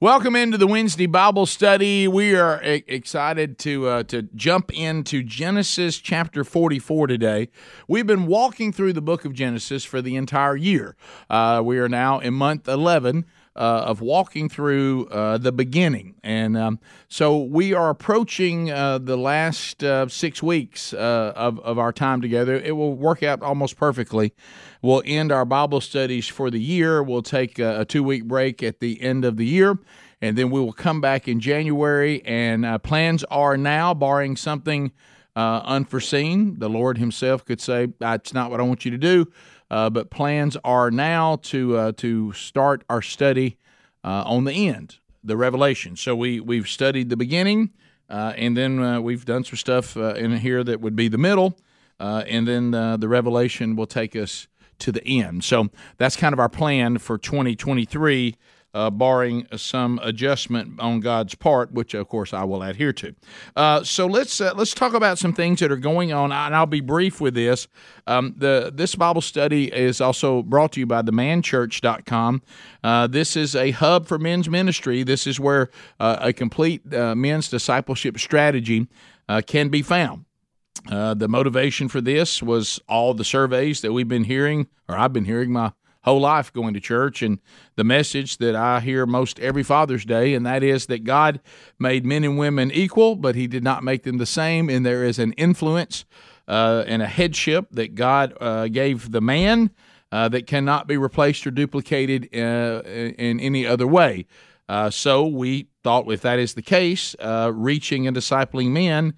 Welcome into the Wednesday Bible study. We are excited to uh, to jump into Genesis chapter 44 today. We've been walking through the book of Genesis for the entire year. Uh, we are now in month 11 uh, of walking through uh, the beginning. And um, so we are approaching uh, the last uh, six weeks uh, of, of our time together. It will work out almost perfectly. We'll end our Bible studies for the year. We'll take a, a two week break at the end of the year. And then we will come back in January. And uh, plans are now, barring something unforeseen, the Lord Himself could say, That's not what I want you to do. Uh, but plans are now to uh, to start our study uh, on the end, the Revelation. So we we've studied the beginning, uh, and then uh, we've done some stuff uh, in here that would be the middle, and then the Revelation will take us to the end. So that's kind of our plan for 2023 uh, barring some adjustment on God's part, which of course I will adhere to. Uh, so let's uh, let's talk about some things that are going on, and I'll be brief with this. Um, the this Bible study is also brought to you by themanchurch.com. Uh, this is a hub for men's ministry. This is where uh, a complete uh, men's discipleship strategy can be found. Uh, the motivation for this was all the surveys that we've been hearing, or I've been hearing my whole life going to church and the message that I hear most every Father's Day, and that is that God made men and women equal, but He did not make them the same, and there is an influence uh, and a headship that God uh, gave the man uh, that cannot be replaced or duplicated uh, in any other way. Uh, so we thought if that is the case, uh, reaching and discipling men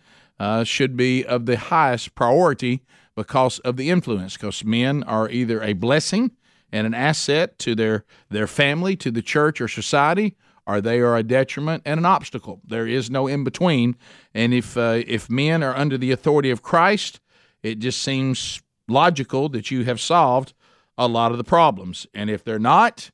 should be of the highest priority because of the influence, because men are either a blessing and an asset to their, their family, to the church or society, or they are a detriment and an obstacle. There is no in between. And if uh, if men are under the authority of Christ, it just seems logical that you have solved a lot of the problems. And if they're not,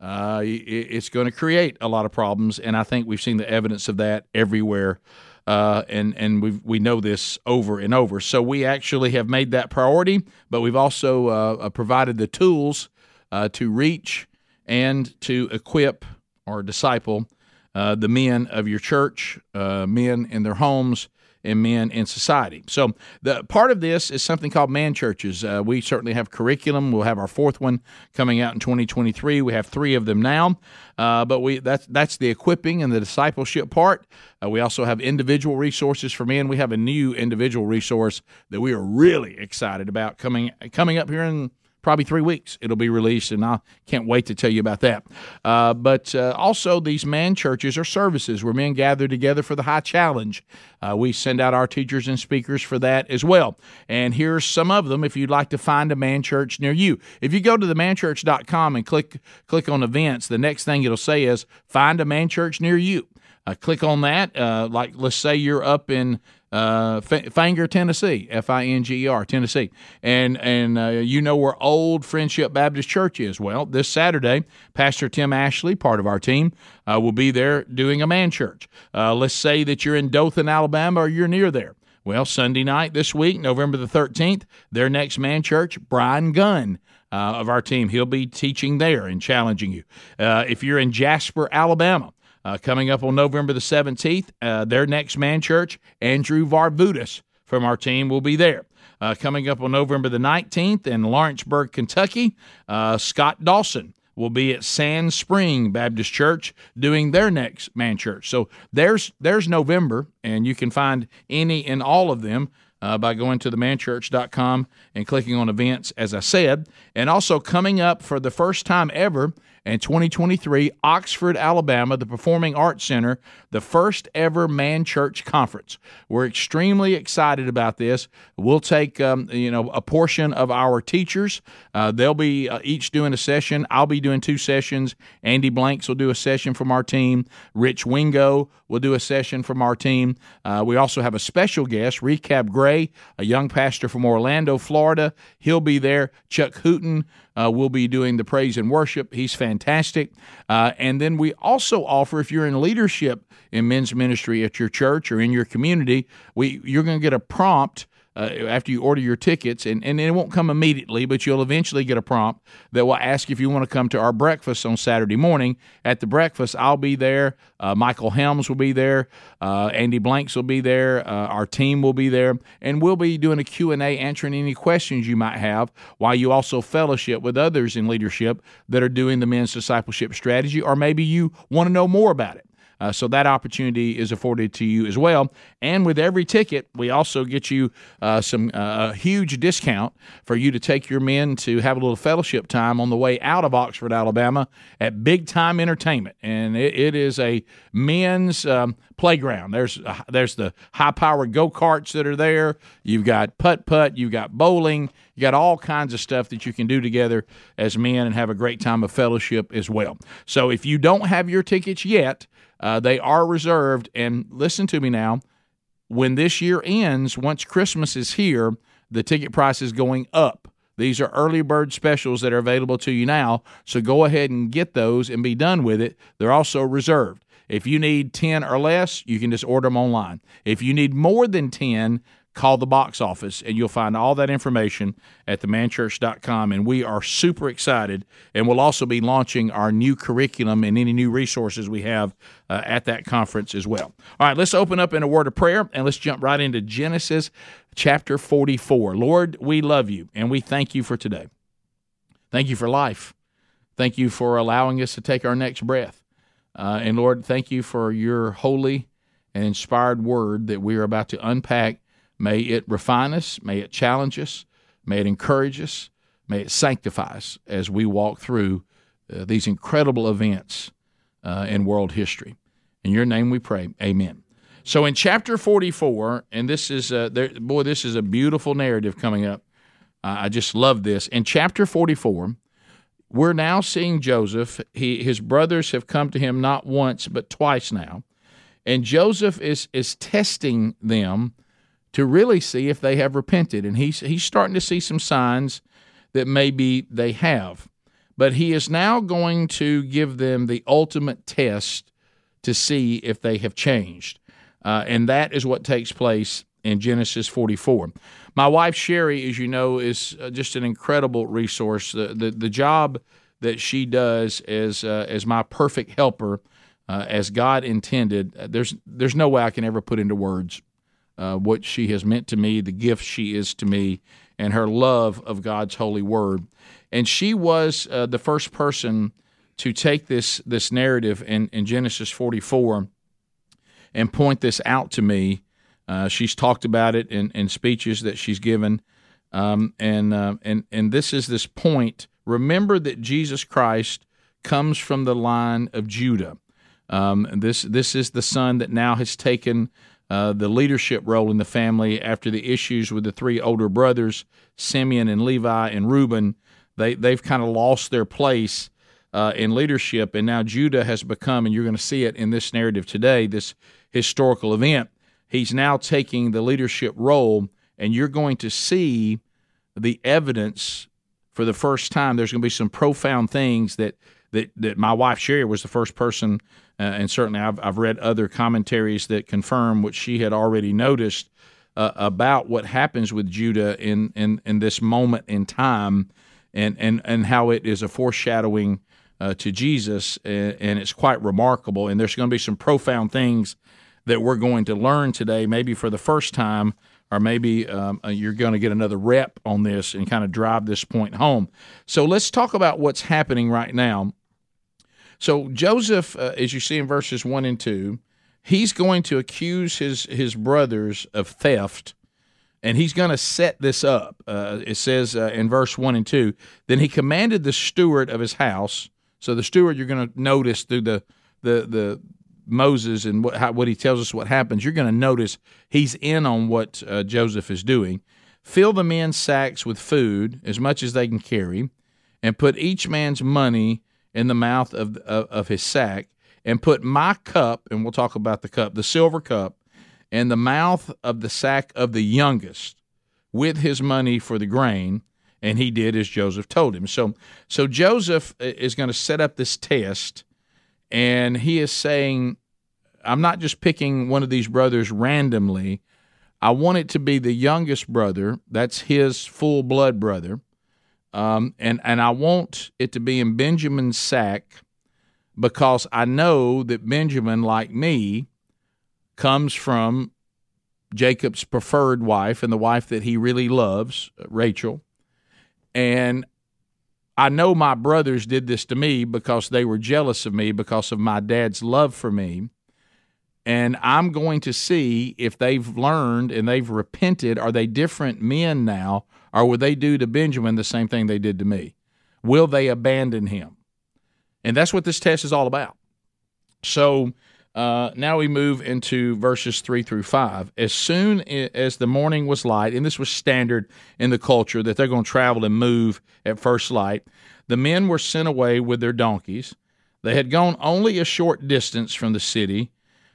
uh, it's going to create a lot of problems. And I think we've seen the evidence of that everywhere. Uh, and and we we know this over and over. So we actually have made that priority, but we've also uh, uh provided the tools uh, to reach and to equip or disciple uh, the men of your church, uh, men in their homes, and men in society. So the part of this is something called man churches. Uh, we certainly have curriculum. We'll have our fourth one coming out in 2023. We have three of them now, uh, but we that's that's the equipping and the discipleship part. Uh, we also have individual resources for men. We have a new individual resource that we are really excited about coming coming up here in probably three weeks it'll be released, and I can't wait to tell you about that. Uh, but uh, also, these man churches are services where men gather together for the high challenge. Uh, we send out our teachers and speakers for that as well. And here's some of them if you'd like to find a man church near you. If you go to themanchurch.com and click click on events, the next thing it'll say is find a man church near you. Uh, click on that. Uh, like, let's say you're up in uh, Finger, Tennessee, F I N G E R, Tennessee, and and uh, you know where Old Friendship Baptist Church is. Well, this Saturday, Pastor Tim Ashley, part of our team, uh, will be there doing a man church. Uh, let's say that you're in Dothan, Alabama, or you're near there. Well, Sunday night this week, November the 13th, their next man church, Brian Gunn. Uh, of our team, he'll be teaching there and challenging you. Uh, if you're in Jasper, Alabama, uh, coming up on November the 17th, uh, their next man church, Andrew Varvutis from our team will be there. Uh, coming up on November the 19th in Lawrenceburg, Kentucky, uh, Scott Dawson will be at Sand Spring Baptist Church doing their next man church. So there's there's November, and you can find any and all of them uh, by going to themanchurch.com and clicking on events, as I said. And also coming up for the first time ever and 2023, Oxford, Alabama, the Performing Arts Center, the first ever Man Church Conference. We're extremely excited about this. We'll take um, you know a portion of our teachers. Uh, they'll be uh, each doing a session. I'll be doing two sessions. Andy Blanks will do a session from our team. Rich Wingo will do a session from our team. Uh, we also have a special guest, Recap Gray, a young pastor from Orlando, Florida. He'll be there. Chuck Hooten uh, will be doing the praise and worship. He's fantastic. Uh, and then we also offer, if you're in leadership in men's ministry at your church or in your community, we you're going to get a prompt uh, after you order your tickets, and, and it won't come immediately, but you'll eventually get a prompt that will ask if you want to come to our breakfast on Saturday morning. At the breakfast, I'll be there. Uh, Michael Helms will be there. Uh, Andy Blanks will be there. Uh, our team will be there, and we'll be doing a Q&A, answering any questions you might have, while you also fellowship with others in leadership that are doing the men's discipleship strategy, or maybe you want to know more about it. Uh, so that opportunity is afforded to you as well. And with every ticket, we also get you uh, some uh, a huge discount for you to take your men to have a little fellowship time on the way out of Oxford, Alabama, at Big Time Entertainment, and it, it is a men's um, playground. There's uh, there's the high powered go karts that are there. You've got putt putt. You've got bowling. You got all kinds of stuff that you can do together as men and have a great time of fellowship as well. So if you don't have your tickets yet, uh, they are reserved. And listen to me now. When this year ends, once Christmas is here, the ticket price is going up. These are early bird specials that are available to you now. So go ahead and get those and be done with it. They're also reserved. If you need 10 or less, you can just order them online. If you need more than 10, call the box office and you'll find all that information at themanchurch.com and we are super excited and we'll also be launching our new curriculum and any new resources we have uh, at that conference as well. All right let's open up in a word of prayer and let's jump right into genesis chapter 44 lord we love you and we thank you for today. Thank you for life. Thank you for allowing us to take our next breath uh, and lord thank you for your holy and inspired word that we are about to unpack May it refine us, may it challenge us, may it encourage us, may it sanctify us as we walk through uh, these incredible events uh, in world history. In your name we pray. Amen. So in chapter 44, and this is, uh, there, boy, this is a beautiful narrative coming up. I just love this. In chapter 44, we're now seeing Joseph. He, his brothers have come to him not once, but twice now. And Joseph is, is testing them to really see if they have repented. And he's, he's starting to see some signs that maybe they have. But he is now going to give them the ultimate test to see if they have changed. Uh, and that is what takes place in Genesis 44. My wife, Sherry, as you know, is uh, just an incredible resource. The, the, the job that she does as, uh, as my perfect helper, uh, as God intended, uh, there's, there's no way I can ever put into words uh, what she has meant to me, the gift she is to me, and her love of God's holy word. And she was uh, the first person to take this this narrative in, in Genesis 44 and point this out to me. Uh, she's talked about it in, in speeches that she's given, um, and uh, and and this is this point. Remember that Jesus Christ comes from the line of Judah. Um, this this is the son that now has taken uh, the leadership role in the family after the issues with the three older brothers, Simeon and Levi and Reuben. They they've kind of lost their place uh, in leadership, and now Judah has become, and you're going to see it in this narrative today, this historical event. He's now taking the leadership role, and you're going to see the evidence for the first time. There's going to be some profound things that that that my wife Sherry was the first person uh, and certainly I've, I've read other commentaries that confirm what she had already noticed uh, about what happens with Judah in, in, in this moment in time and, and, and how it is a foreshadowing uh, to Jesus, and, and, it's quite remarkable. And there's going to be some profound things that we're going to learn today, maybe for the first time, or maybe um, uh, you're going to get another rep on this and kind of drive this point home. So let's talk about what's happening right now so Joseph, uh, as you see in verses one and two, he's going to accuse his his brothers of theft, and he's going to set this up. Uh, it says uh, in verse one and two, then he commanded the steward of his house So the steward, you're going to notice through the the the Moses and what how, what he tells us what happens. You're going to notice he's in on what uh, Joseph is doing. Fill the men's sacks with food as much as they can carry, and put each man's money in the mouth of of, of his sack, and put my cup, and we'll talk about the cup, the silver cup, in the mouth of the sack of the youngest, with his money for the grain and he did as Joseph told him. So so Joseph uh, is going to set up this test and he is saying I'm not just picking one of these brothers randomly. I want it to be the youngest brother, that's his full blood brother. Um, and and I want it to be in Benjamin's sack because I know that Benjamin like me comes from Jacob's preferred wife and the wife that he really loves, Rachel. And I know my brothers did this to me because they were jealous of me because of my dad's love for me. And I'm going to see if they've learned and they've repented. Are they different men now? Or would they do to Benjamin the same thing they did to me? Will they abandon him? And that's what this test is all about. So uh, now we move into verses three through five. As soon as the morning was light, and this was standard in the culture that they're going to travel and move at first light, the men were sent away with their donkeys. They had gone only a short distance from the city.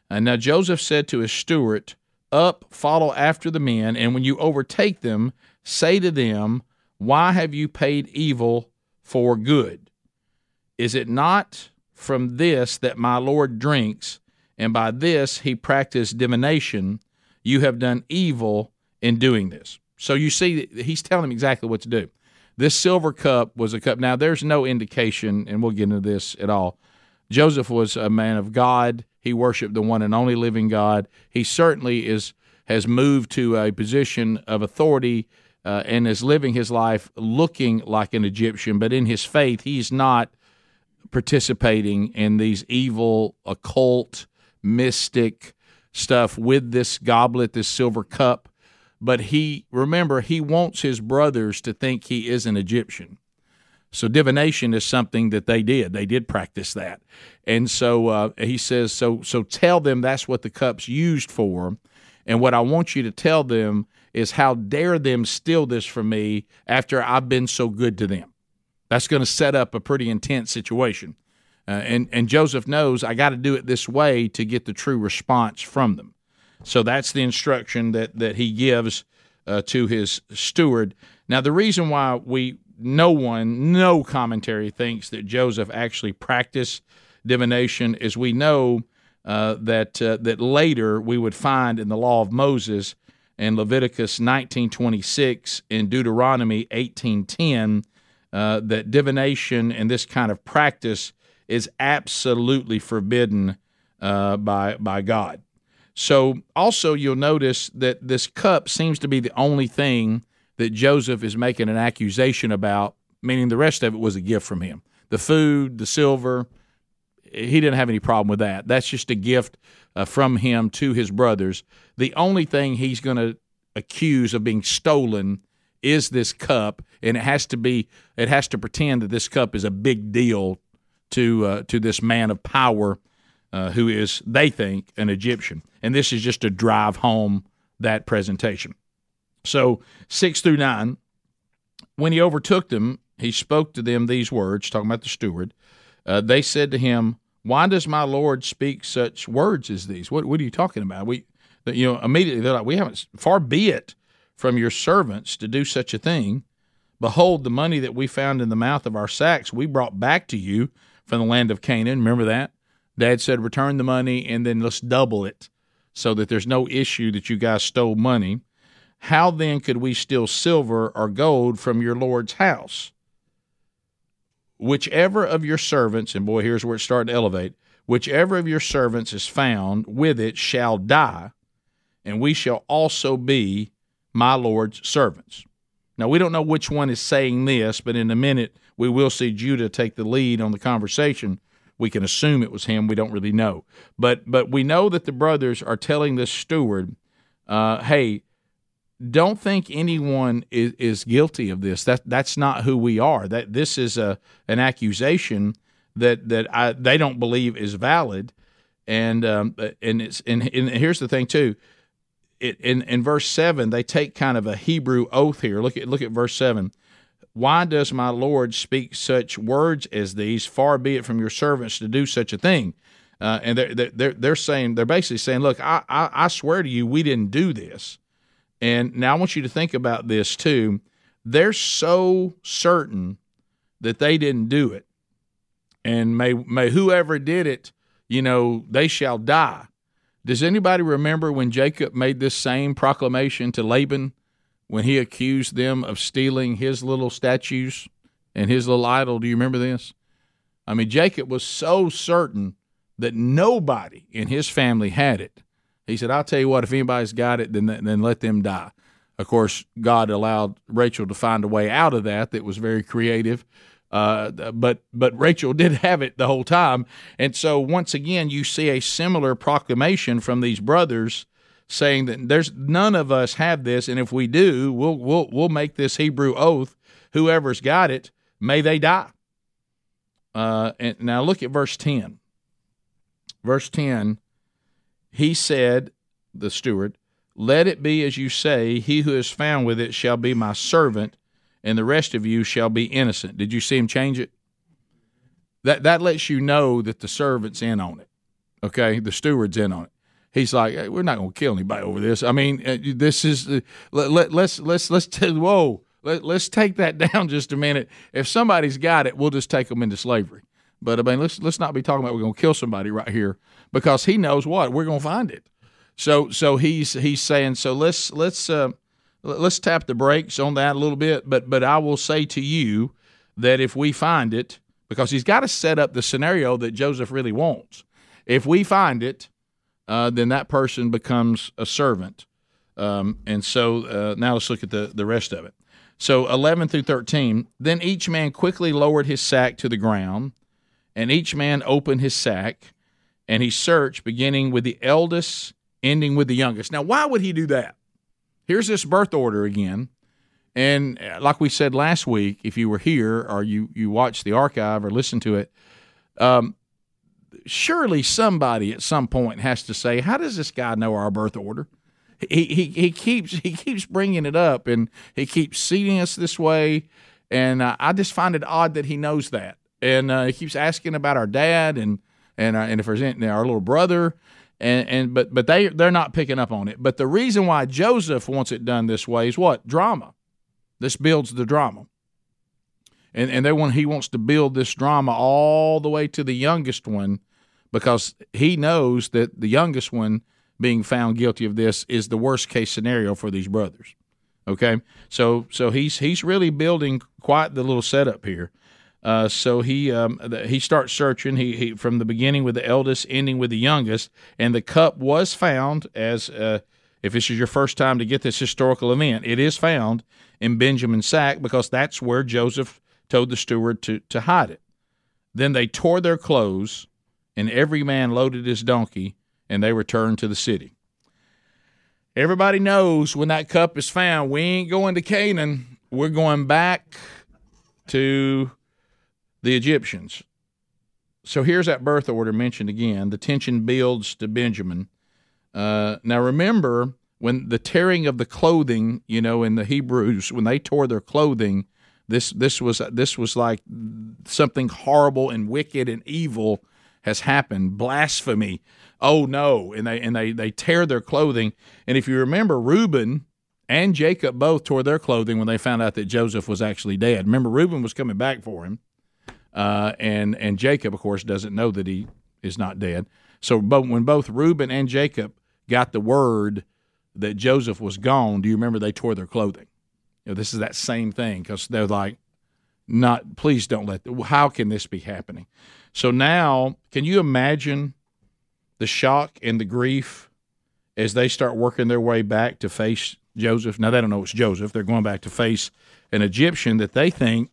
And now Joseph said to his steward, Up, follow after the men, and when you overtake them, say to them, Why have you paid evil for good? Is it not from this that my Lord drinks? And by this he practiced divination. You have done evil in doing this. So you see, he's telling him exactly what to do. This silver cup was a cup. Now, there's no indication, and we'll get into this at all. Joseph was a man of God. He worshiped the one and only living God. He certainly is has moved to a position of authority uh, and is living his life looking like an Egyptian, but in his faith, he's not participating in these evil, occult, mystic stuff with this goblet, this silver cup. But he, remember, he wants his brothers to think he is an Egyptian. So divination is something that they did. They did practice that, and so uh, he says, "So, so tell them that's what the cup's used for, and what I want you to tell them is how dare them steal this from me after I've been so good to them. That's going to set up a pretty intense situation. Uh, and and Joseph knows I got to do it this way to get the true response from them. So that's the instruction that that he gives uh, to his steward. Now the reason why we no one no commentary thinks that Joseph actually practiced divination is we know uh, that uh, that later we would find in the law of Moses in Leviticus 19:26 in Deuteronomy 18:10 uh, that divination and this kind of practice is absolutely forbidden uh, by by God. So also you'll notice that this cup seems to be the only thing that Joseph is making an accusation about, meaning the rest of it was a gift from him. The food, the silver, he didn't have any problem with that. That's just a gift uh, from him to his brothers. The only thing he's going to accuse of being stolen is this cup, and it has to be it has to pretend that this cup is a big deal to uh, to this man of power uh, who is they think an Egyptian, and this is just to drive home that presentation. So six through nine, when he overtook them, he spoke to them these words, talking about the steward. Uh, they said to him, "Why does my lord speak such words as these? What what are you talking about? We, you know, immediately they're like, we haven't. Far be it from your servants to do such a thing. Behold, the money that we found in the mouth of our sacks we brought back to you." From the land of Canaan. Remember that? Dad said, return the money and then let's double it so that there's no issue that you guys stole money. How then could we steal silver or gold from your Lord's house? Whichever of your servants, and boy, here's where it started to elevate, whichever of your servants is found with it shall die, and we shall also be my Lord's servants. Now, we don't know which one is saying this, but in a minute, we will see Judah take the lead on the conversation. We can assume it was him. We don't really know, but but we know that the brothers are telling this steward, uh, "Hey, don't think anyone is, is guilty of this. That that's not who we are. That this is a an accusation that that I, they don't believe is valid, and um, and it's and, and here's the thing too. It, in in verse seven, they take kind of a Hebrew oath here. Look at look at verse seven. Why does my Lord speak such words as these? Far be it from your servants to do such a thing. Uh, and they're, they're they're saying they're basically saying, look, I, I I swear to you, we didn't do this. And now I want you to think about this too. They're so certain that they didn't do it, and may may whoever did it, you know, they shall die. Does anybody remember when Jacob made this same proclamation to Laban? When he accused them of stealing his little statues and his little idol. Do you remember this? I mean, Jacob was so certain that nobody in his family had it. He said, I'll tell you what, if anybody's got it, then, then let them die. Of course, God allowed Rachel to find a way out of that that was very creative. Uh, but but Rachel did have it the whole time, and so once again you see a similar proclamation from these brothers saying that there's none of us have this, and if we do, we'll we'll we'll make this Hebrew oath. Whoever's got it, may they die. Uh, and now look at verse ten. Verse ten, he said, the steward, "Let it be as you say. He who is found with it shall be my servant, and the rest of you shall be innocent." Did you see him change it? That that lets you know that the servant's in on it. Okay, the steward's in on it he's like, hey, we're not going to kill anybody over this. I mean, uh, this is uh, let, let, let's let's let's t- whoa. Let, let's take that down just a minute. If somebody's got it, we'll just take them into slavery. But I mean, let's let's not be talking about we're going to kill somebody right here because he knows what we're going to find it. So so he's he's saying so let's let's uh, let's tap the brakes on that a little bit. But but I will say to you that if we find it, because he's got to set up the scenario that Joseph really wants. If we find it, uh, then that person becomes a servant. Um, and so uh, now let's look at the, the rest of it. So 11 through 13. Then each man quickly lowered his sack to the ground, and each man opened his sack, and he searched, beginning with the eldest, ending with the youngest. Now, why would he do that? Here's this birth order again. And uh, like we said last week, if you were here or you, you watched the archive or listened to it, um, surely somebody at some point has to say, "How does this guy know our birth order?" He he he keeps he keeps bringing it up, and he keeps seeing us this way, and uh, I just find it odd that he knows that, and uh, he keeps asking about our dad and and uh, and if there's any, our little brother. And, and but but they they're not picking up on it. But the reason why Joseph wants it done this way is what drama. This builds the drama and and they want he wants to build this drama all the way to the youngest one because he knows that the youngest one being found guilty of this is the worst case scenario for these brothers. Okay, so so he's he's really building quite the little setup here. Uh, so he um, he starts searching. He, he from the beginning with the eldest, ending with the youngest, and the cup was found as. Uh, if this is your first time to get this historical event, it is found in Benjamin's sack because that's where Joseph told the steward to, to hide it. Then they tore their clothes and every man loaded his donkey, and they returned to the city. Everybody knows when that cup is found, we ain't going to Canaan. We're going back to the Egyptians. So here's that birth order mentioned again. The tension builds to Benjamin. Uh, now remember, when the tearing of the clothing, you know, in the Hebrews, when they tore their clothing, this this was this was like something horrible and wicked and evil has happened, blasphemy. Oh no, and they and they they tear their clothing. And if you remember, Reuben and Jacob both tore their clothing when they found out that Joseph was actually dead. Remember, Reuben was coming back for him, uh, and and Jacob, of course, doesn't know that he is not dead. So, but when both Reuben and Jacob got the word that Joseph was gone, do you remember they tore their clothing? You know, this is that same thing because they're like, not please don't let. How can this be happening? So now, can you imagine the shock and the grief as they start working their way back to face Joseph? Now they don't know it's Joseph. They're going back to face an Egyptian that they think,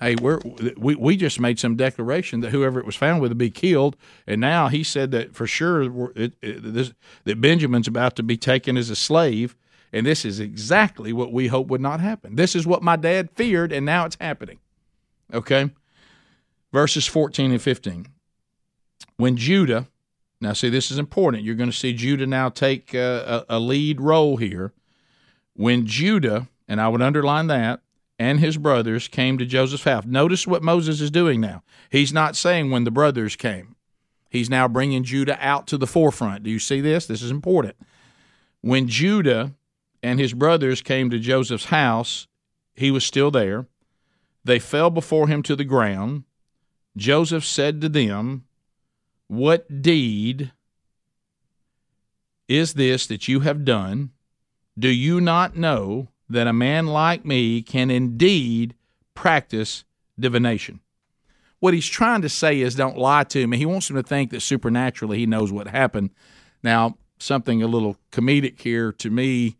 hey, we're we we just made some declaration that whoever it was found with would be killed, and now he said that for sure it, it, this, that Benjamin's about to be taken as a slave. And this is exactly what we hope would not happen. This is what my dad feared, and now it's happening. Okay? verses 14 and 15. When Judah, now see, this is important. You're going to see Judah now take a, a, a lead role here. When Judah, and I would underline that, and his brothers came to Joseph's house. Notice what Moses is doing now. He's not saying when the brothers came. He's now bringing Judah out to the forefront. Do you see this? This is important. When Judah and his brothers came to Joseph's house, he was still there. They fell before him to the ground. Joseph said to them, What deed is this that you have done? Do you not know that a man like me can indeed practice divination? What he's trying to say is don't lie to me. He wants him to think that supernaturally he knows what happened. Now, something a little comedic here to me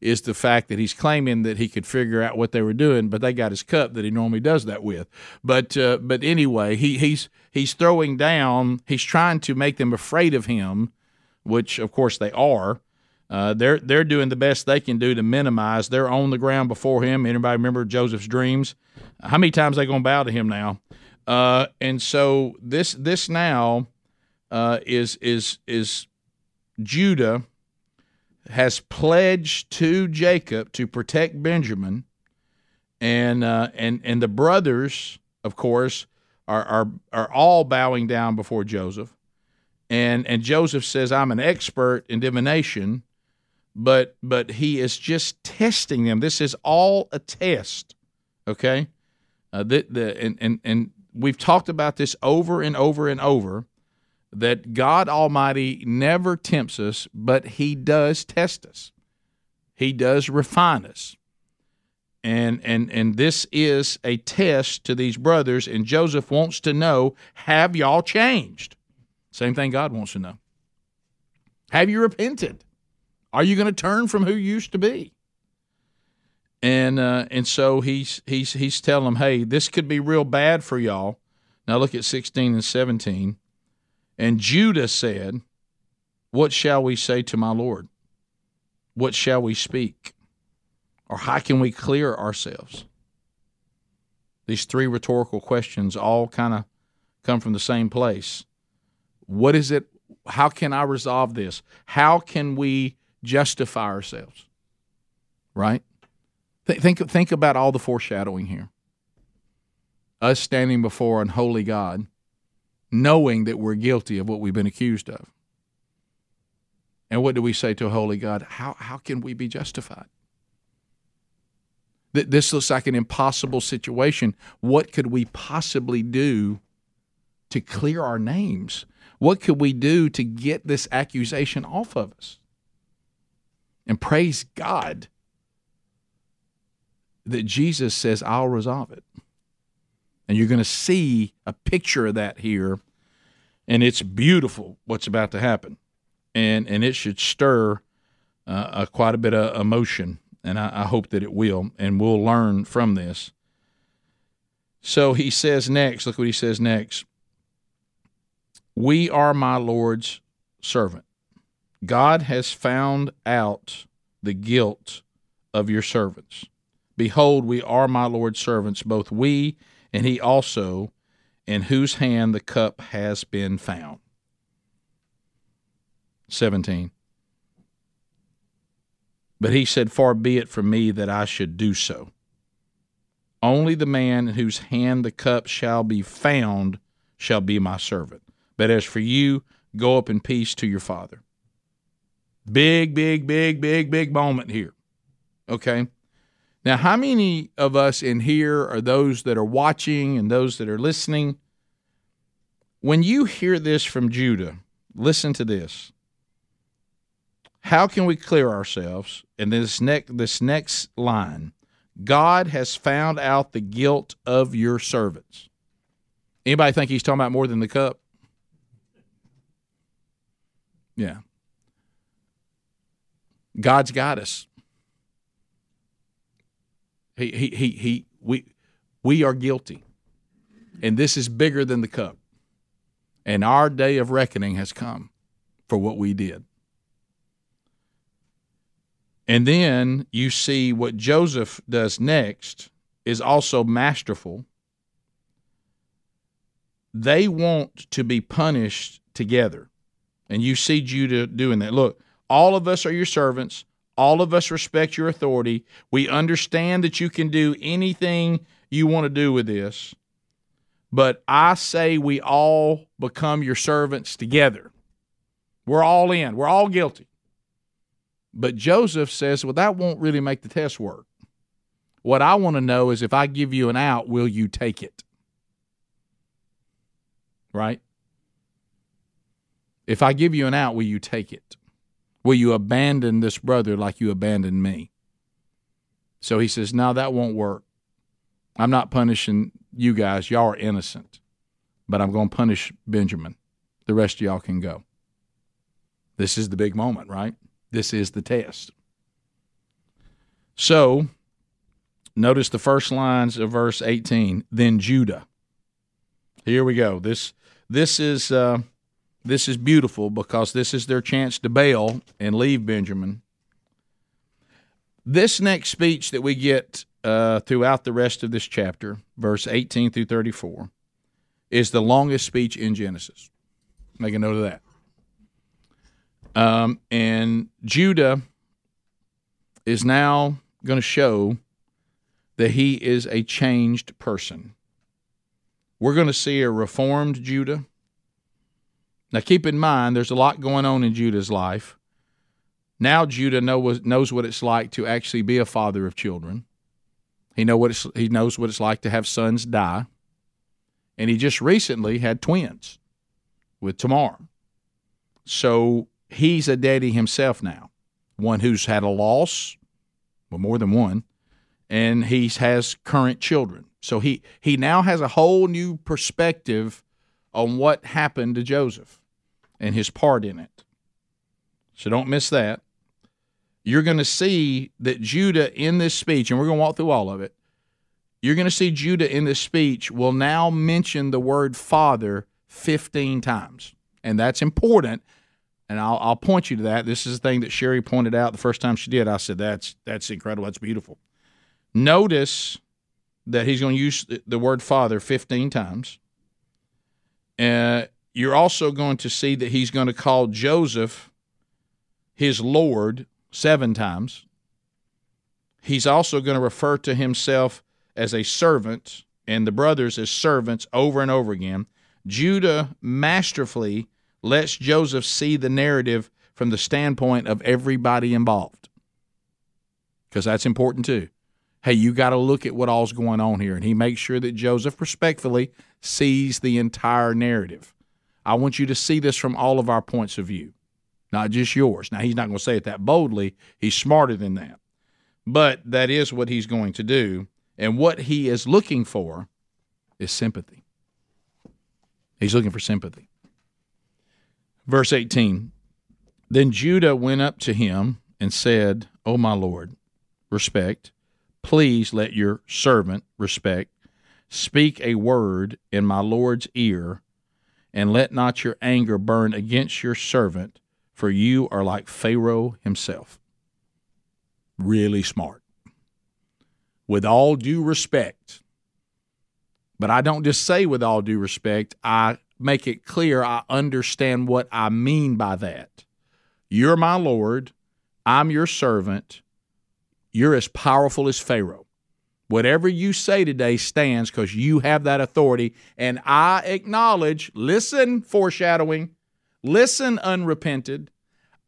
is the fact that he's claiming that he could figure out what they were doing, but they got his cup that he normally does that with. But uh, but anyway, he, he's he's throwing down. He's trying to make them afraid of him, which of course they are. Uh, they're they're doing the best they can do to minimize. They're on the ground before him. Anybody remember Joseph's dreams? How many times they to bow to him now? Uh, and so this this now uh, is is is Judah has pledged to Jacob to protect Benjamin, and uh, and and the brothers, of course, are are are all bowing down before Joseph, and and Joseph says, "I'm an expert in divination." But but he is just testing them. This is all a test, okay? Uh, the, the and, and and we've talked about this over and over and over that God Almighty never tempts us, but He does test us. He does refine us. And and and this is a test to these brothers, and Joseph wants to know, have y'all changed? Same thing God wants to know. Have you repented? Are you going to turn from who you used to be? And uh, and so he's he's he's telling them, hey, this could be real bad for y'all. Now look at sixteen and seventeen. And Judah said, What shall we say to my Lord? What shall we speak? Or how can we clear ourselves? These three rhetorical questions all kind of come from the same place. What is it? How can I resolve this? How can we justify ourselves? Right? think, think about all the foreshadowing here. Us standing before an holy God knowing that we're guilty of what we've been accused of. And what do we say to a holy God? How, how can we be justified? This looks like an impossible situation. What could we possibly do to clear our names? What could we do to get this accusation off of us? And praise God that Jesus says, I'll resolve it. And you're going to see a picture of that here. And it's beautiful what's about to happen. And, and it should stir uh, quite a bit of emotion. And I, I hope that it will. And we'll learn from this. So he says next, look what he says next. We are my Lord's servant. God has found out the guilt of your servants. Behold, we are my Lord's servants, both we and he also in whose hand the cup has been found. 17. But he said, Far be it from me that I should do so. Only the man in whose hand the cup shall be found shall be my servant. But as for you, go up in peace to your father. Big, big, big, big, big moment here. Okay? Now, how many of us in here are those that are watching and those that are listening? When you hear this from Judah, listen to this. How can we clear ourselves? And this next this next line, God has found out the guilt of your servants. Anybody think he's talking about more than the cup? Yeah. God's got us. He, he, he, we, we are guilty. And this is bigger than the cup. And our day of reckoning has come for what we did. And then you see what Joseph does next is also masterful. they want to be punished together. And you see Judah doing that. Look, all of us are your servants. All of us respect your authority. We understand that you can do anything you want to do with this. But I say we all become your servants together. We're all in, we're all guilty. But Joseph says, well, that won't really make the test work. What I want to know is if I give you an out, will you take it? Right? If I give you an out, will you take it? Will you abandon this brother like you abandoned me? So he says, No, that won't work. I'm not punishing you guys. Y'all are innocent. But I'm going to punish Benjamin. The rest of y'all can go. This is the big moment, right? This is the test. So, notice the first lines of verse 18. Then Judah. Here we go. This this is uh, this is beautiful because this is their chance to bail and leave Benjamin. This next speech that we get uh, throughout the rest of this chapter, verse 18 through 34, is the longest speech in Genesis. Make a note of that. Um, and Judah is now going to show that he is a changed person. We're going to see a reformed Judah now, keep in mind, there's a lot going on in Judah's life. Now, Judah know, knows what it's like to actually be a father of children. He know what he knows what it's like to have sons die, and he just recently had twins with Tamar. So he's a daddy himself now, one who's had a loss, well, more than one, and he has current children. So he he now has a whole new perspective on what happened to Joseph and his part in it. So don't miss that. You're going to see that Judah in this speech, and we're going to walk through all of it. You're going to see Judah in this speech will now mention the word father 15 times. And that's important. And I'll, I'll point you to that. This is the thing that Sherry pointed out the first time she did. I said, that's, that's incredible. That's beautiful. Notice that he's going to use the word father 15 times. Uh, you're also going to see that he's going to call Joseph his Lord seven times. He's also going to refer to himself as a servant and the brothers as servants over and over again. Judah masterfully lets Joseph see the narrative from the standpoint of everybody involved. Because that's important too. Hey, you got to look at what all's going on here. And he makes sure that Joseph respectfully sees the entire narrative. I want you to see this from all of our points of view, not just yours. Now, he's not going to say it that boldly. He's smarter than that. But that is what he's going to do. And what he is looking for is sympathy. He's looking for sympathy. Verse 18 Then Judah went up to him and said, O my Lord, respect. Please let your servant respect. Speak a word in my Lord's ear and let not your anger burn against your servant, for you are like Pharaoh himself. Really smart. With all due respect, but I don't just say with all due respect, I make it clear I understand what I mean by that. You're my Lord, I'm your servant, you're as powerful as Pharaoh. Whatever you say today stands because you have that authority. And I acknowledge, listen, foreshadowing, listen, unrepented.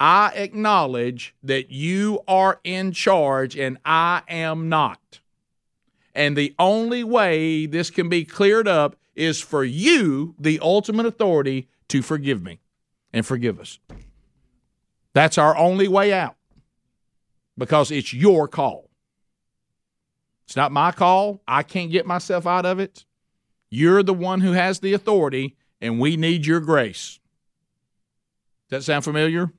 I acknowledge that you are in charge and I am not. And the only way this can be cleared up is for you, the ultimate authority, to forgive me and forgive us. That's our only way out because it's your call. It's not my call. I can't get myself out of it. You're the one who has the authority, and we need your grace. Does that sound familiar?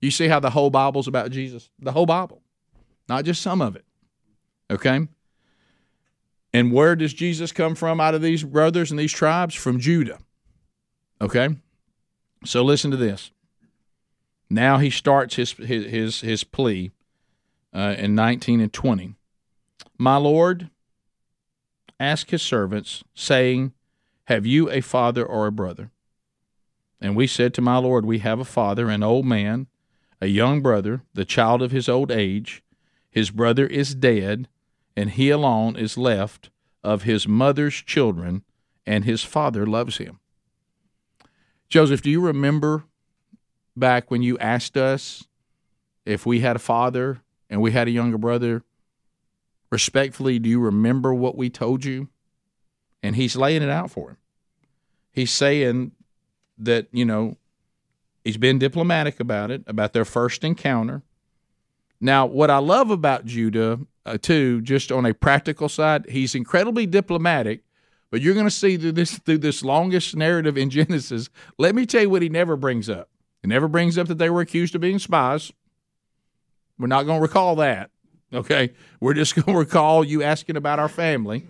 You see how the whole Bible's about Jesus? The whole Bible, not just some of it. Okay? And where does Jesus come from out of these brothers and these tribes? From Judah. Okay? So listen to this. Now he starts his his his, his plea uh, in 19 and 20. My Lord, ask his servants, saying, Have you a father or a brother? And we said to my Lord, We have a father, an old man, a young brother, the child of his old age. His brother is dead, and he alone is left of his mother's children, and his father loves him. Joseph, do you remember back when you asked us if we had a father and we had a younger brother? Respectfully, do you remember what we told you? And he's laying it out for him. He's saying that, you know, he's been diplomatic about it, about their first encounter. Now, what I love about Judah, uh, too, just on a practical side, he's incredibly diplomatic. But you're going to see through this through this longest narrative in Genesis. Let me tell you what he never brings up. He never brings up that they were accused of being spies. We're not going to recall that. Okay, we're just going to recall you asking about our family.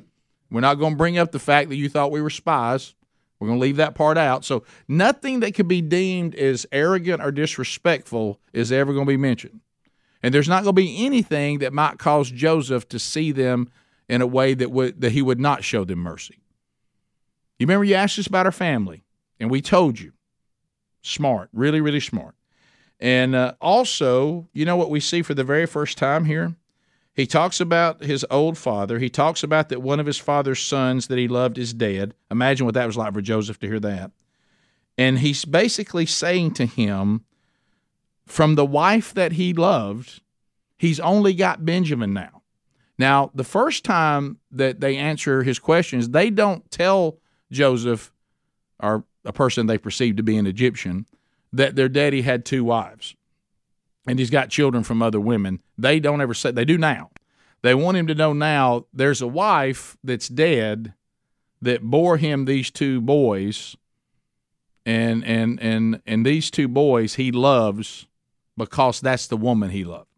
We're not going to bring up the fact that you thought we were spies. We're going to leave that part out. So nothing that could be deemed as arrogant or disrespectful is ever going to be mentioned. And there's not going to be anything that might cause Joseph to see them in a way that would that he would not show them mercy. You remember you asked us about our family, and we told you. Smart, really, really smart. And uh, also, you know what we see for the very first time here? He talks about his old father. He talks about that one of his father's sons that he loved is dead. Imagine what that was like for Joseph to hear that. And he's basically saying to him, from the wife that he loved, he's only got Benjamin now. Now, the first time that they answer his questions, they don't tell Joseph, or a person they perceive to be an Egyptian, that their daddy had two wives and he's got children from other women. They don't ever say, they do now. They want him to know now there's a wife that's dead that bore him these two boys and and and and these two boys he loves because that's the woman he loved.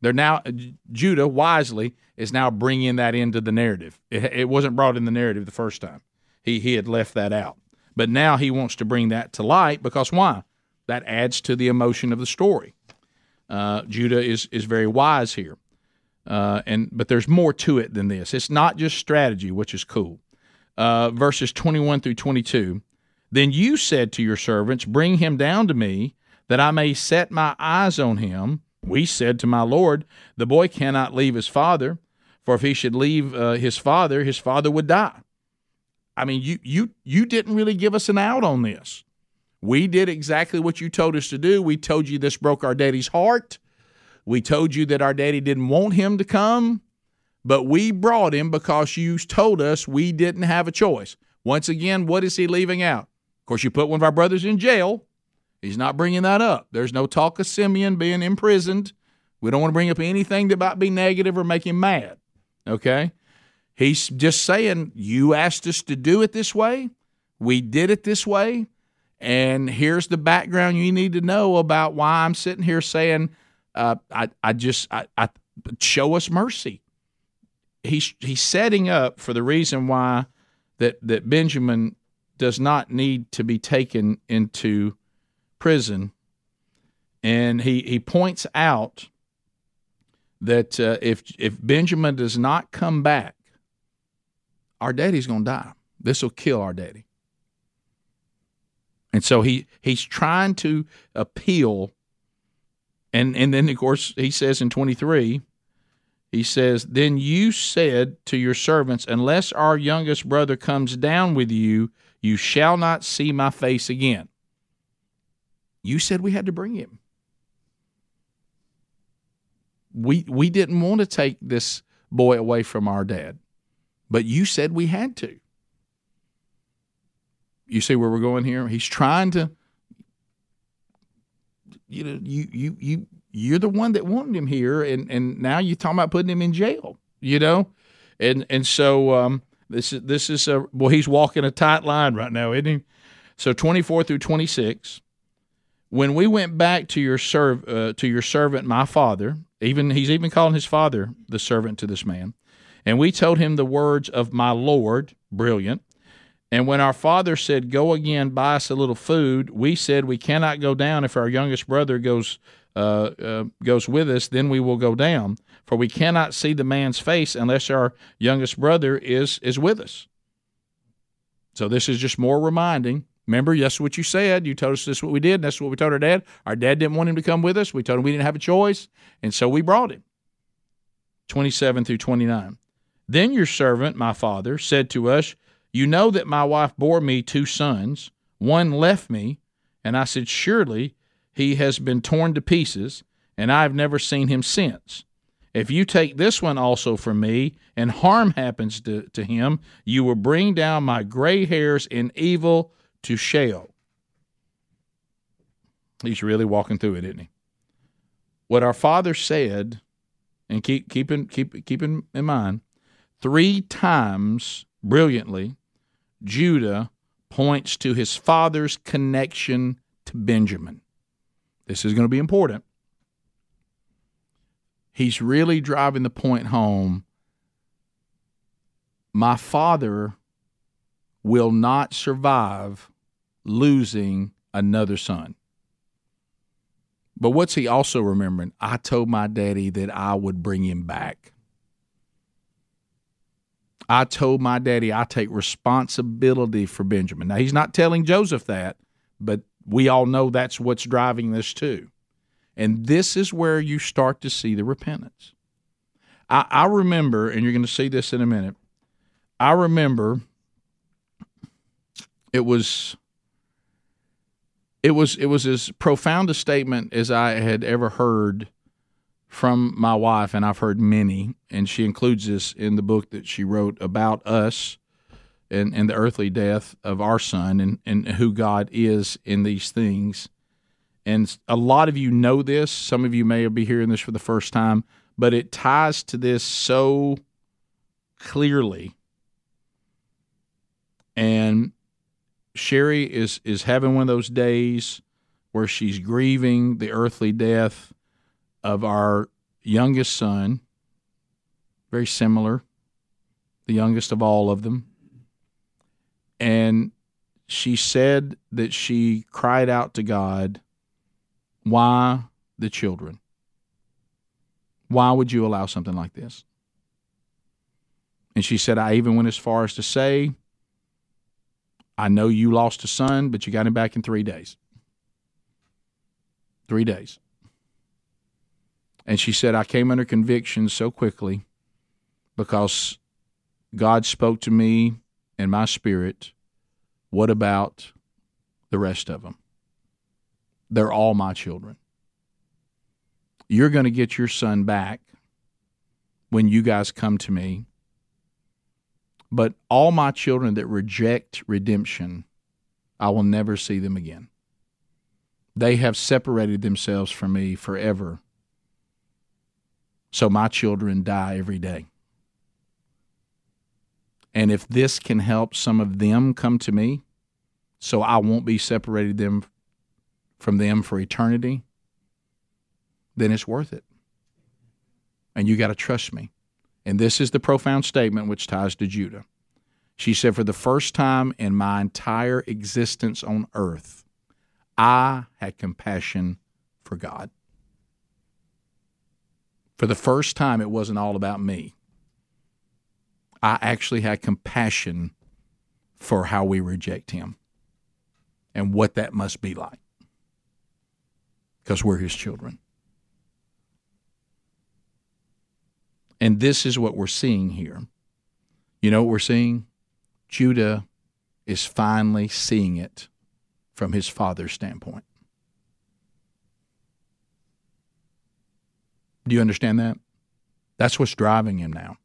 They're now uh, Judah wisely is now bringing that into the narrative. It, it wasn't brought in the narrative the first time. He he had left that out, but now he wants to bring that to light because why? That adds to the emotion of the story. Uh, Judah is is very wise here, uh, and but there's more to it than this. It's not just strategy, which is cool. Uh, verses 21 through 22. Then you said to your servants, Bring him down to me, that I may set my eyes on him. We said to my Lord, The boy cannot leave his father, for if he should leave uh, his father, his father would die. I mean, you you you didn't really give us an out on this. We did exactly what you told us to do. We told you this broke our daddy's heart. We told you that our daddy didn't want him to come, but we brought him because you told us we didn't have a choice. Once again, what is he leaving out? Of course, you put one of our brothers in jail. He's not bringing that up. There's no talk of Simeon being imprisoned. We don't want to bring up anything that might be negative or make him mad. Okay? He's just saying, You asked us to do it this way. We did it this way. And here's the background you need to know about why I'm sitting here saying, uh, I, I just, I, I, show us mercy. He's, he's setting up for the reason why that, that Benjamin does not need to be taken into prison. And he, he points out that uh, if, if Benjamin does not come back, our daddy's going to die. This will kill our daddy. And so he he's trying to appeal and and then of course he says in 23 he says then you said to your servants unless our youngest brother comes down with you you shall not see my face again. You said we had to bring him. We we didn't want to take this boy away from our dad, but you said we had to you see where we're going here? He's trying to you know, you you you you're the one that wanted him here and and now you're talking about putting him in jail, you know? And and so um this is this is a well he's walking a tight line right now, isn't he? So 24 through 26 when we went back to your serv uh, to your servant my father, even he's even calling his father the servant to this man, and we told him the words of my lord, brilliant, and when our father said, Go again, buy us a little food, we said, We cannot go down if our youngest brother goes. Uh, uh, goes with us, then we will go down. For we cannot see the man's face unless our youngest brother is is with us. So this is just more reminding. Remember, that's what you said. You told us this is what we did. That's what we told our dad. Our dad didn't want him to come with us. We told him we didn't have a choice, and so we brought him. 27 through 29. Then your servant, my father, said to us, You know that my wife bore me two sons. One left me, and I said, Surely he has been torn to pieces, and I have never seen him since. If you take this one also from me, and harm happens to, to him, you will bring down my gray hairs in evil to Sheol. He's really walking through it, isn't he? What our father said, and keep keeping keep keeping in mind, three times brilliantly, Judah points to his father's connection to Benjamin. This is going to be important he's really driving the point home. My father will not survive losing another son. But what's he also remembering? I told my daddy that I would bring him back. I told my daddy I take responsibility for Benjamin. Now, he's not telling Joseph that, but we all know that's what's driving this too. And this is where you start to see the repentance. I, I remember, and you're going to see this in a minute. I remember it was it was it was as profound a statement as I had ever heard from my wife, and I've heard many, and she includes this in the book that she wrote about us and, and the earthly death of our son and, and who God is in these things. And a lot of you know this. Some of you may be hearing this for the first time, but it ties to this so clearly. And Sheri is is having one of those days where she's grieving the earthly death of our youngest son. Very similar, the youngest of all of them. And she said that she cried out to God why the children? Why would you allow something like this? And she said, I even went as far as to say, I know you lost a son, but you got him back in three days. Three days. And she said, I came under conviction so quickly because God spoke to me and my spirit. What about the rest of them? They're all my children. You're going to get your son back when you guys come to me. But all my children that reject redemption, I will never see them again. They have separated themselves from me forever. So my children die every day. And if this can help some of them come to me, so I won't be separated them from them for eternity, then it's worth it. And you got to trust me. And this is the profound statement which ties to Judah. She said, For the first time in my entire existence on earth, I had compassion for God. For the first time, it wasn't all about me. I actually had compassion for how we reject Him and what that must be like because we're his children. And this is what we're seeing here. You know what we're seeing? Judah is finally seeing it from his father's standpoint. Do you understand that? That's what's driving him now.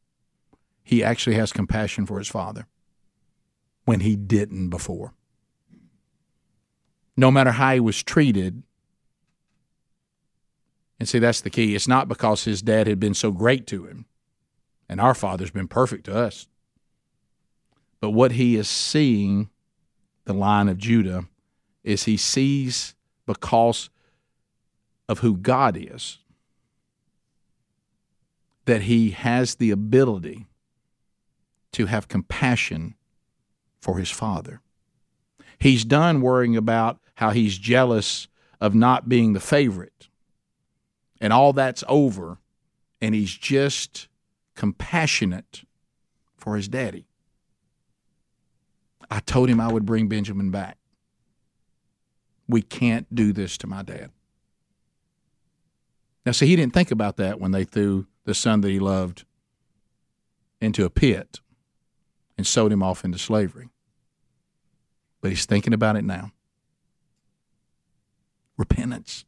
He actually has compassion for his father when he didn't before. No matter how he was treated, and see, that's the key. It's not because his dad had been so great to him, and our father's been perfect to us. But what he is seeing, the line of Judah, is he sees because of who God is, that he has the ability to have compassion for his father. He's done worrying about how he's jealous of not being the favorite and all that's over, and he's just compassionate for his daddy. I told him I would bring Benjamin back. We can't do this to my dad. Now, see, he didn't think about that when they threw the son that he loved into a pit and sold him off into slavery. But he's thinking about it now. Repentance.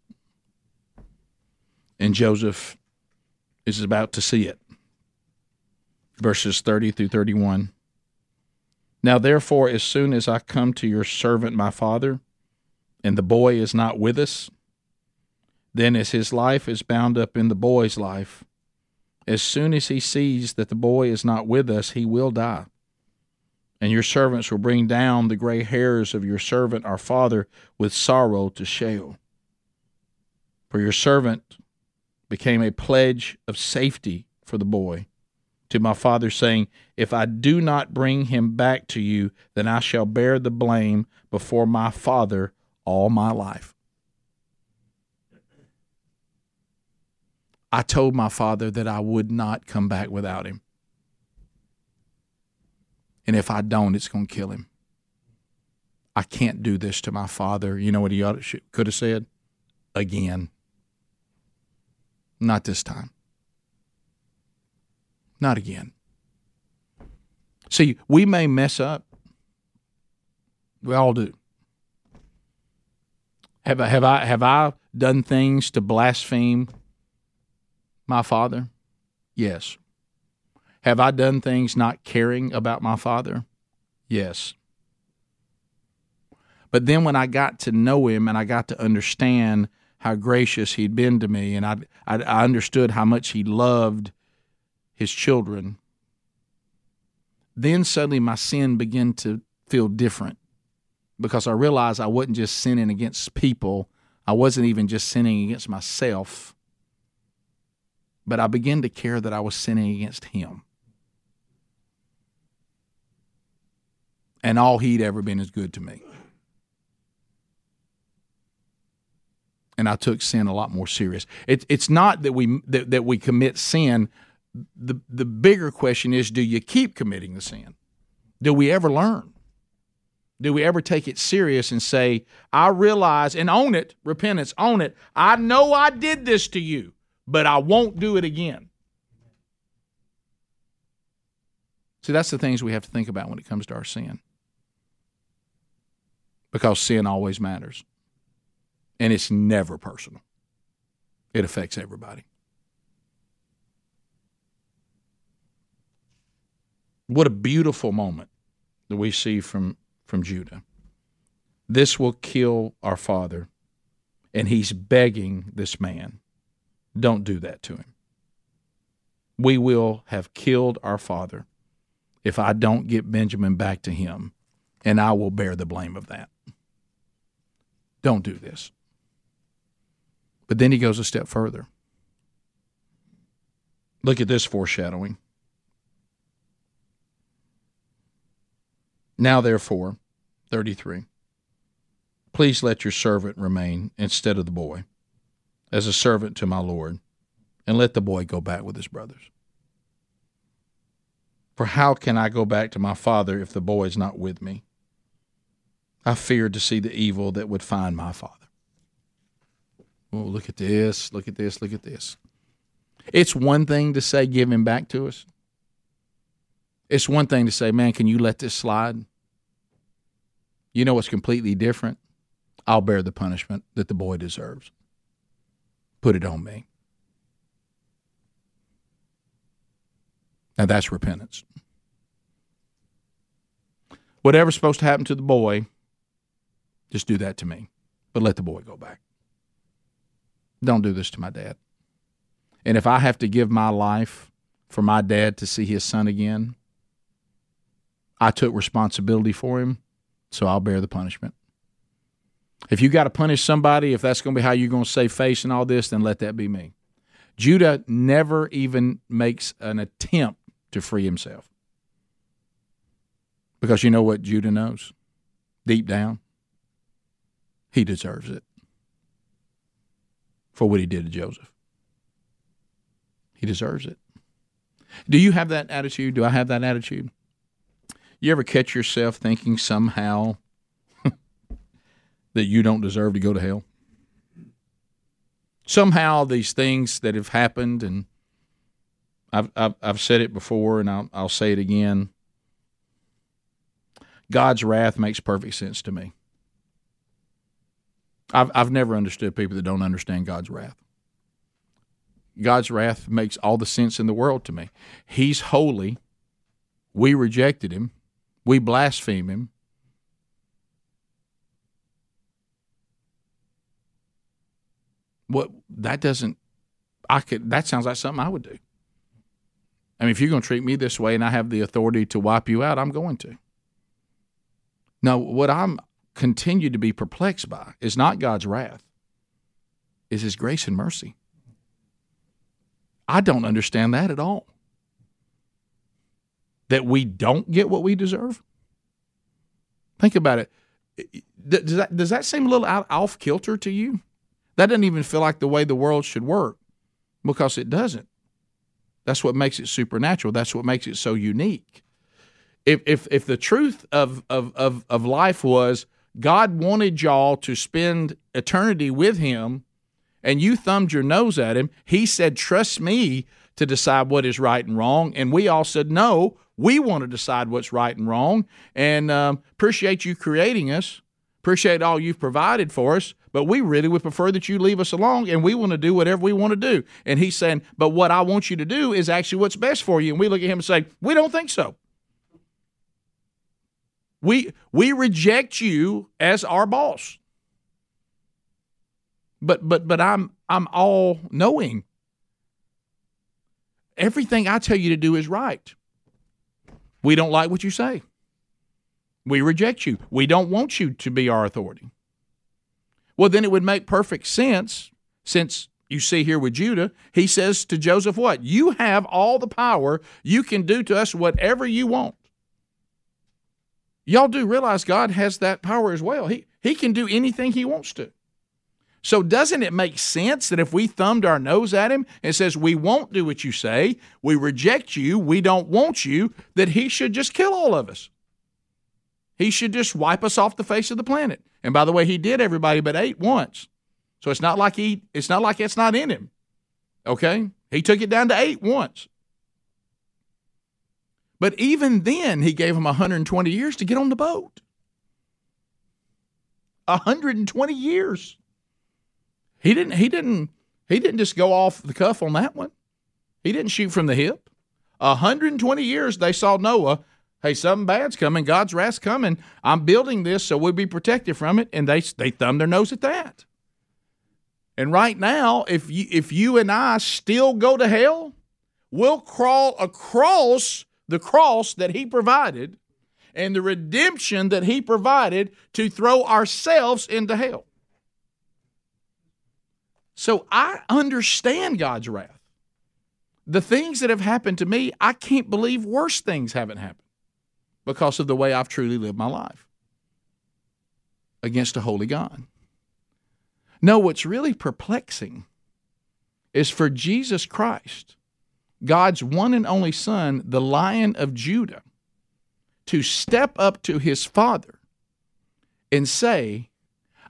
And Joseph is about to see it. Verses 30 through 31. Now, therefore, as soon as I come to your servant my father, and the boy is not with us, then as his life is bound up in the boy's life, as soon as he sees that the boy is not with us, he will die. And your servants will bring down the gray hairs of your servant our father with sorrow to Sheol. For your servant became a pledge of safety for the boy to my father, saying, If I do not bring him back to you, then I shall bear the blame before my father all my life. I told my father that I would not come back without him. And if I don't, it's going to kill him. I can't do this to my father. You know what he ought to, could have said? Again. Not this time. Not again. See, we may mess up. We all do. Have I, have I have I done things to blaspheme my father? Yes. Have I done things not caring about my father? Yes. But then when I got to know him and I got to understand how gracious he'd been to me, and I, I, I understood how much he loved his children, then suddenly my sin began to feel different because I realized I wasn't just sinning against people, I wasn't even just sinning against myself, but I began to care that I was sinning against him. And all he'd ever been is good to me. And I took sin a lot more serious. It, it's not that we that, that we commit sin. The the bigger question is, do you keep committing the sin? Do we ever learn? Do we ever take it serious and say, I realize and own it, repentance, own it. I know I did this to you, but I won't do it again. See, that's the things we have to think about when it comes to our sin. Because sin always matters. And it's never personal, it affects everybody. What a beautiful moment that we see from from Judah. This will kill our father. And he's begging this man, don't do that to him. We will have killed our father if I don't get Benjamin back to him, and I will bear the blame of that. Don't do this. But then he goes a step further. Look at this foreshadowing. Now, therefore, 33, please let your servant remain instead of the boy, as a servant to my Lord, and let the boy go back with his brothers. For how can I go back to my father if the boy is not with me? I feared to see the evil that would find my father. Oh, look at this, look at this, look at this. It's one thing to say, give him back to us. It's one thing to say, man, can you let this slide? You know what's completely different? I'll bear the punishment that the boy deserves. Put it on me. Now that's repentance. Whatever's supposed to happen to the boy, just do that to me. But let the boy go back. Don't do this to my dad. And if I have to give my life for my dad to see his son again, I took responsibility for him, so I'll bear the punishment. If you got to punish somebody, if that's going to be how you're going to save face and all this, then let that be me. Judah never even makes an attempt to free himself. Because you know what Judah knows? Deep down, he deserves it for what he did to Joseph. He deserves it. Do you have that attitude? Do I have that attitude? You ever catch yourself thinking somehow that you don't deserve to go to hell? Somehow these things that have happened, and I've, I've, I've said it before and I'll, I'll say it again God's wrath makes perfect sense to me. I've, I've never understood people that don't understand God's wrath. God's wrath makes all the sense in the world to me. He's holy. We rejected him. We blaspheme him. What that doesn't I could that sounds like something I would do. I mean, if you're going to treat me this way and I have the authority to wipe you out, I'm going to. Now, what I'm continue to be perplexed by is not God's wrath, is his grace and mercy. I don't understand that at all. That we don't get what we deserve. Think about it. Does that, does that seem a little out, off kilter to you? That doesn't even feel like the way the world should work because it doesn't. That's what makes it supernatural. That's what makes it so unique. If if if the truth of of of, of life was God wanted y'all to spend eternity with him and you thumbed your nose at him, he said, Trust me to decide what is right and wrong. And we all said, No, we want to decide what's right and wrong. And um, appreciate you creating us, appreciate all you've provided for us, but we really would prefer that you leave us alone and we want to do whatever we want to do. And he's saying, But what I want you to do is actually what's best for you. And we look at him and say, We don't think so. We we reject you as our boss. But but but I'm I'm all knowing. Everything I tell you to do is right. We don't like what you say. We reject you. We don't want you to be our authority. Well, then it would make perfect sense since you see here with Judah, he says to Joseph, What? You have all the power. You can do to us whatever you want. Y'all do realize God has that power as well. He, he can do anything he wants to. So, doesn't it make sense that if we thumbed our nose at him and says, We won't do what you say, we reject you, we don't want you, that he should just kill all of us? He should just wipe us off the face of the planet. And by the way, he did everybody but eight once. So it's not like he it's not like it's not in him. Okay? He took it down to eight once. But even then, he gave them 120 years to get on the boat. 120 years. He didn't he didn't he didn't just go off the cuff on that one. He didn't shoot from the hip. 120 years they saw Noah, hey, something bad's coming, God's wrath's coming. I'm building this so we'll be protected from it and they they thumbed their nose at that. And right now, if you if you and I still go to hell, we'll crawl across the cross that he provided and the redemption that he provided to throw ourselves into hell. So I understand God's wrath. The things that have happened to me, I can't believe worse things haven't happened because of the way I've truly lived my life against a holy God. No, what's really perplexing is for Jesus Christ God's one and only son, the Lion of Judah, to step up to his father and say,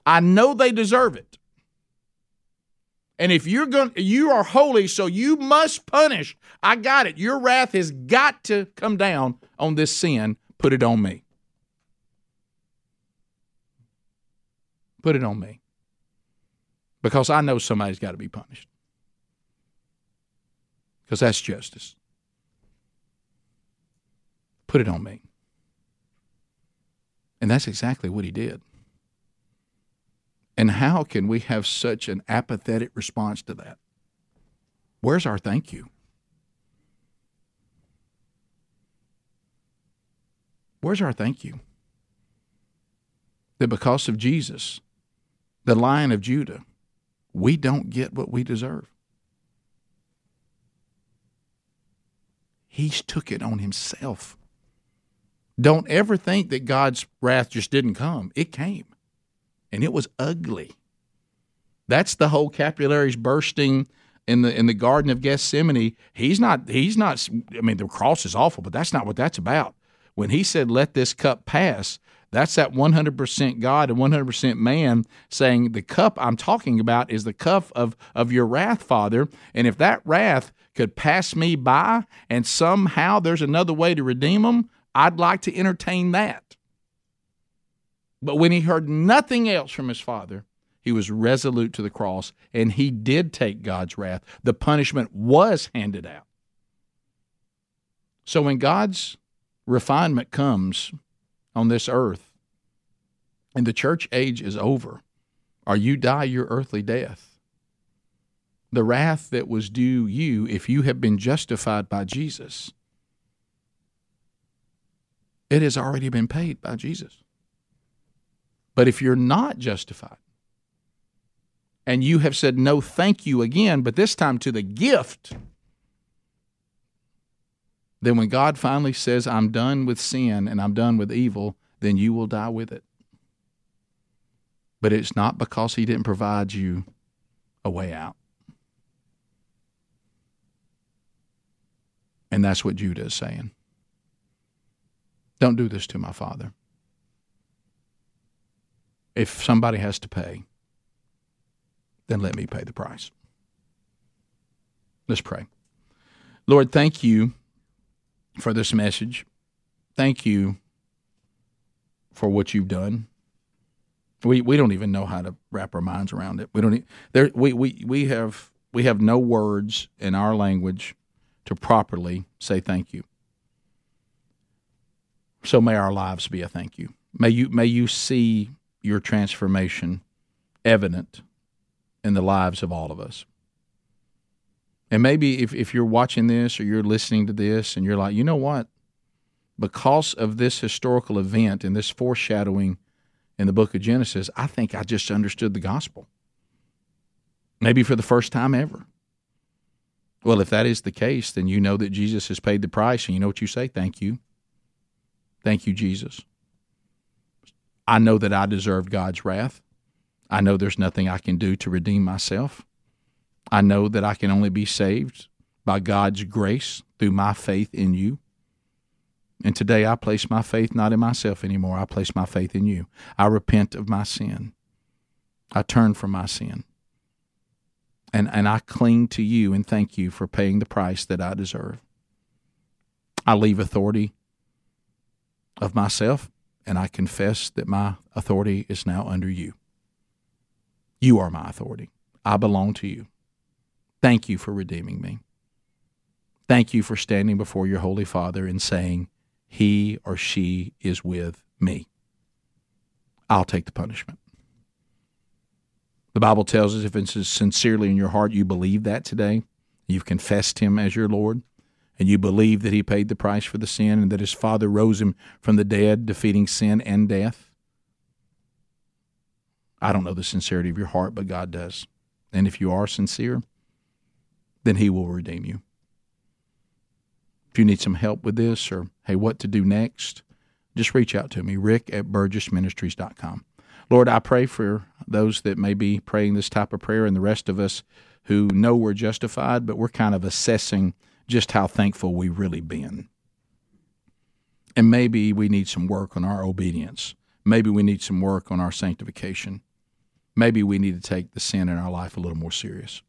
I know they deserve it. And if you're going you are holy, so you must punish. I got it. Your wrath has got to come down on this sin. Put it on me. Put it on me. Because I know somebody's got to be punished because that's justice. Put it on me. And that's exactly what he did. And how can we have such an apathetic response to that? Where's our thank you? Where's our thank you? That because of Jesus, the Lion of Judah, we don't get what we deserve. He's took it on himself. Don't ever think that God's wrath just didn't come. It came. And it was ugly. That's the whole capillaries bursting in the in the Garden of Gethsemane. He's not he's not I mean the cross is awful, but that's not what that's about. When he said, Let this cup pass, that's that 100% God and 100% man saying, The cup I'm talking about is the cup of, of your wrath, Father. And if that wrath could pass me by and somehow there's another way to redeem them, I'd like to entertain that. But when he heard nothing else from his father, he was resolute to the cross and he did take God's wrath. The punishment was handed out. So when God's refinement comes on this earth and the church age is over, or you die your earthly death, the wrath that was due you if you have been justified by Jesus, it has already been paid by Jesus. But if you're not justified, and you have said no thank you again, but this time to the gift, then when God finally says, I'm done with sin and I'm done with evil, then you will die with it. But it's not because He didn't provide you a way out. And that's what Judah is saying. Don't do this to my father. If somebody has to pay, then let me pay the price. Let's pray. Lord, thank you for this message. Thank you for what you've done. We we don't even know how to wrap our minds around it. We don't there we, we we have we have no words in our language to properly say thank you. So may our lives be a thank you. May you may you see your transformation evident in the lives of all of us. And maybe if, if you're watching this or you're listening to this and you're like, you know what? Because of this historical event and this foreshadowing in the book of Genesis, I think I just understood the gospel. Maybe for the first time ever. Well, if that is the case, then you know that Jesus has paid the price, and you know what you say? Thank you. Thank you, Jesus. I know that I deserve God's wrath. I know there's nothing I can do to redeem myself. I know that I can only be saved by God's grace through my faith in you. And today I place my faith not in myself anymore. I place my faith in you. I repent of my sin. I turn from my sin. And, and I cling to you and thank you for paying the price that I deserve. I leave authority of myself and I confess that my authority is now under you. You are my authority. I belong to you. Thank you for redeeming me. Thank you for standing before your Holy Father and saying, He or she is with me. I'll take the punishment. The Bible tells us if it's sincerely in your heart you believe that today, you've confessed Him as your Lord, and you believe that He paid the price for the sin and that His Father rose Him from the dead, defeating sin and death. I don't know the sincerity of your heart, but God does. And if you are sincere, then He will redeem you. If you need some help with this or, hey, what to do next, just reach out to me, rick at burgessministries.com. Lord, I pray for those that may be praying this type of prayer and the rest of us who know we're justified, but we're kind of assessing just how thankful we've really been. And maybe we need some work on our obedience. Maybe we need some work on our sanctification. Maybe we need to take the sin in our life a little more serious.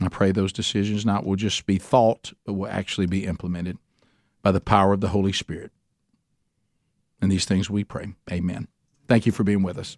I pray those decisions not will just be thought, but will actually be implemented by the power of the Holy Spirit. And these things we pray. Amen. Thank you for being with us.